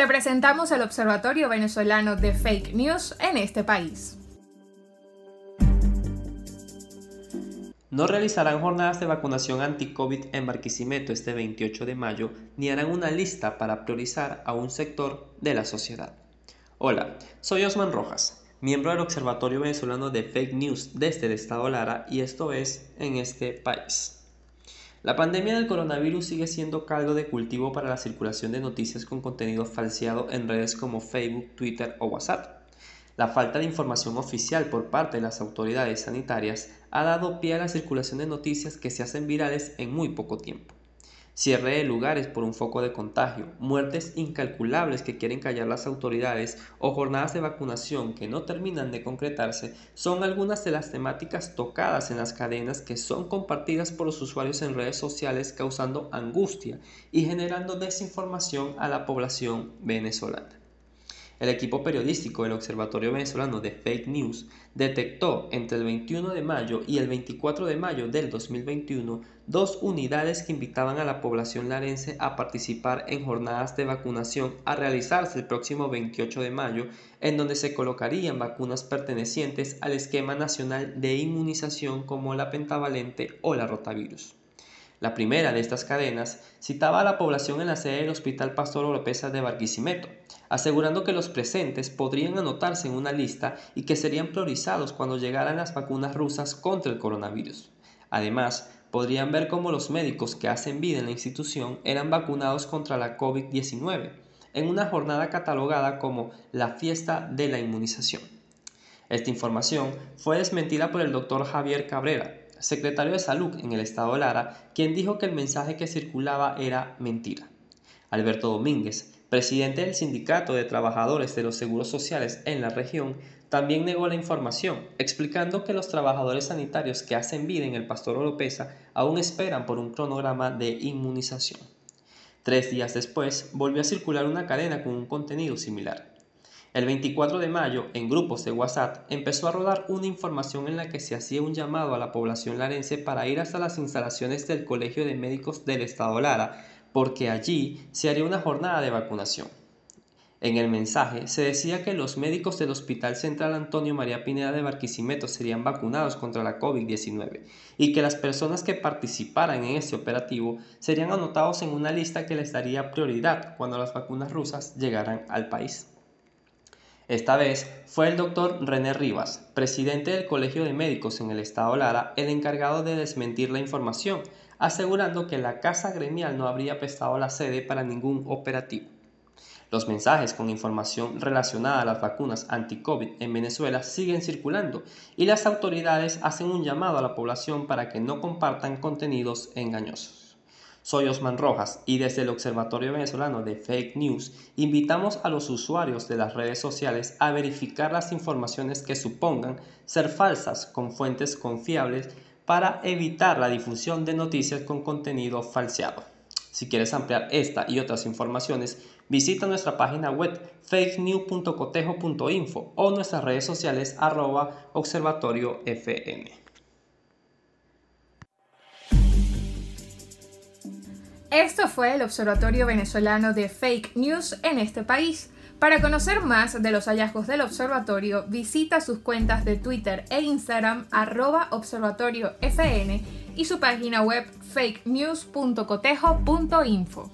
Te presentamos el Observatorio Venezolano de Fake News en este país. No realizarán jornadas de vacunación anti-COVID en Barquisimeto este 28 de mayo, ni harán una lista para priorizar a un sector de la sociedad. Hola, soy Osman Rojas, miembro del Observatorio Venezolano de Fake News desde el Estado Lara y esto es en este país. La pandemia del coronavirus sigue siendo caldo de cultivo para la circulación de noticias con contenido falseado en redes como Facebook, Twitter o WhatsApp. La falta de información oficial por parte de las autoridades sanitarias ha dado pie a la circulación de noticias que se hacen virales en muy poco tiempo. Cierre de lugares por un foco de contagio, muertes incalculables que quieren callar las autoridades o jornadas de vacunación que no terminan de concretarse son algunas de las temáticas tocadas en las cadenas que son compartidas por los usuarios en redes sociales causando angustia y generando desinformación a la población venezolana. El equipo periodístico del Observatorio Venezolano de Fake News detectó entre el 21 de mayo y el 24 de mayo del 2021 dos unidades que invitaban a la población larense a participar en jornadas de vacunación a realizarse el próximo 28 de mayo, en donde se colocarían vacunas pertenecientes al esquema nacional de inmunización como la pentavalente o la rotavirus. La primera de estas cadenas citaba a la población en la sede del Hospital Pastor Oropesa de Barquisimeto, asegurando que los presentes podrían anotarse en una lista y que serían priorizados cuando llegaran las vacunas rusas contra el coronavirus. Además, podrían ver cómo los médicos que hacen vida en la institución eran vacunados contra la COVID-19, en una jornada catalogada como la fiesta de la inmunización. Esta información fue desmentida por el doctor Javier Cabrera, secretario de Salud en el estado Lara, quien dijo que el mensaje que circulaba era mentira. Alberto Domínguez, presidente del Sindicato de Trabajadores de los Seguros Sociales en la región, también negó la información, explicando que los trabajadores sanitarios que hacen vida en el Pastor Oropesa aún esperan por un cronograma de inmunización. Tres días después, volvió a circular una cadena con un contenido similar. El 24 de mayo, en grupos de WhatsApp, empezó a rodar una información en la que se hacía un llamado a la población larense para ir hasta las instalaciones del Colegio de Médicos del Estado Lara, porque allí se haría una jornada de vacunación. En el mensaje se decía que los médicos del Hospital Central Antonio María Pineda de Barquisimeto serían vacunados contra la COVID-19 y que las personas que participaran en este operativo serían anotados en una lista que les daría prioridad cuando las vacunas rusas llegaran al país. Esta vez fue el doctor René Rivas, presidente del Colegio de Médicos en el Estado Lara, el encargado de desmentir la información, asegurando que la Casa Gremial no habría prestado la sede para ningún operativo. Los mensajes con información relacionada a las vacunas anti-COVID en Venezuela siguen circulando y las autoridades hacen un llamado a la población para que no compartan contenidos engañosos. Soy Osman Rojas y desde el Observatorio Venezolano de Fake News invitamos a los usuarios de las redes sociales a verificar las informaciones que supongan ser falsas con fuentes confiables para evitar la difusión de noticias con contenido falseado. Si quieres ampliar esta y otras informaciones, visita nuestra página web fakenews.cotejo.info o nuestras redes sociales arroba observatoriofn. Esto fue el Observatorio Venezolano de Fake News en este país. Para conocer más de los hallazgos del observatorio, visita sus cuentas de Twitter e Instagram arroba observatoriofn y su página web fakenews.cotejo.info.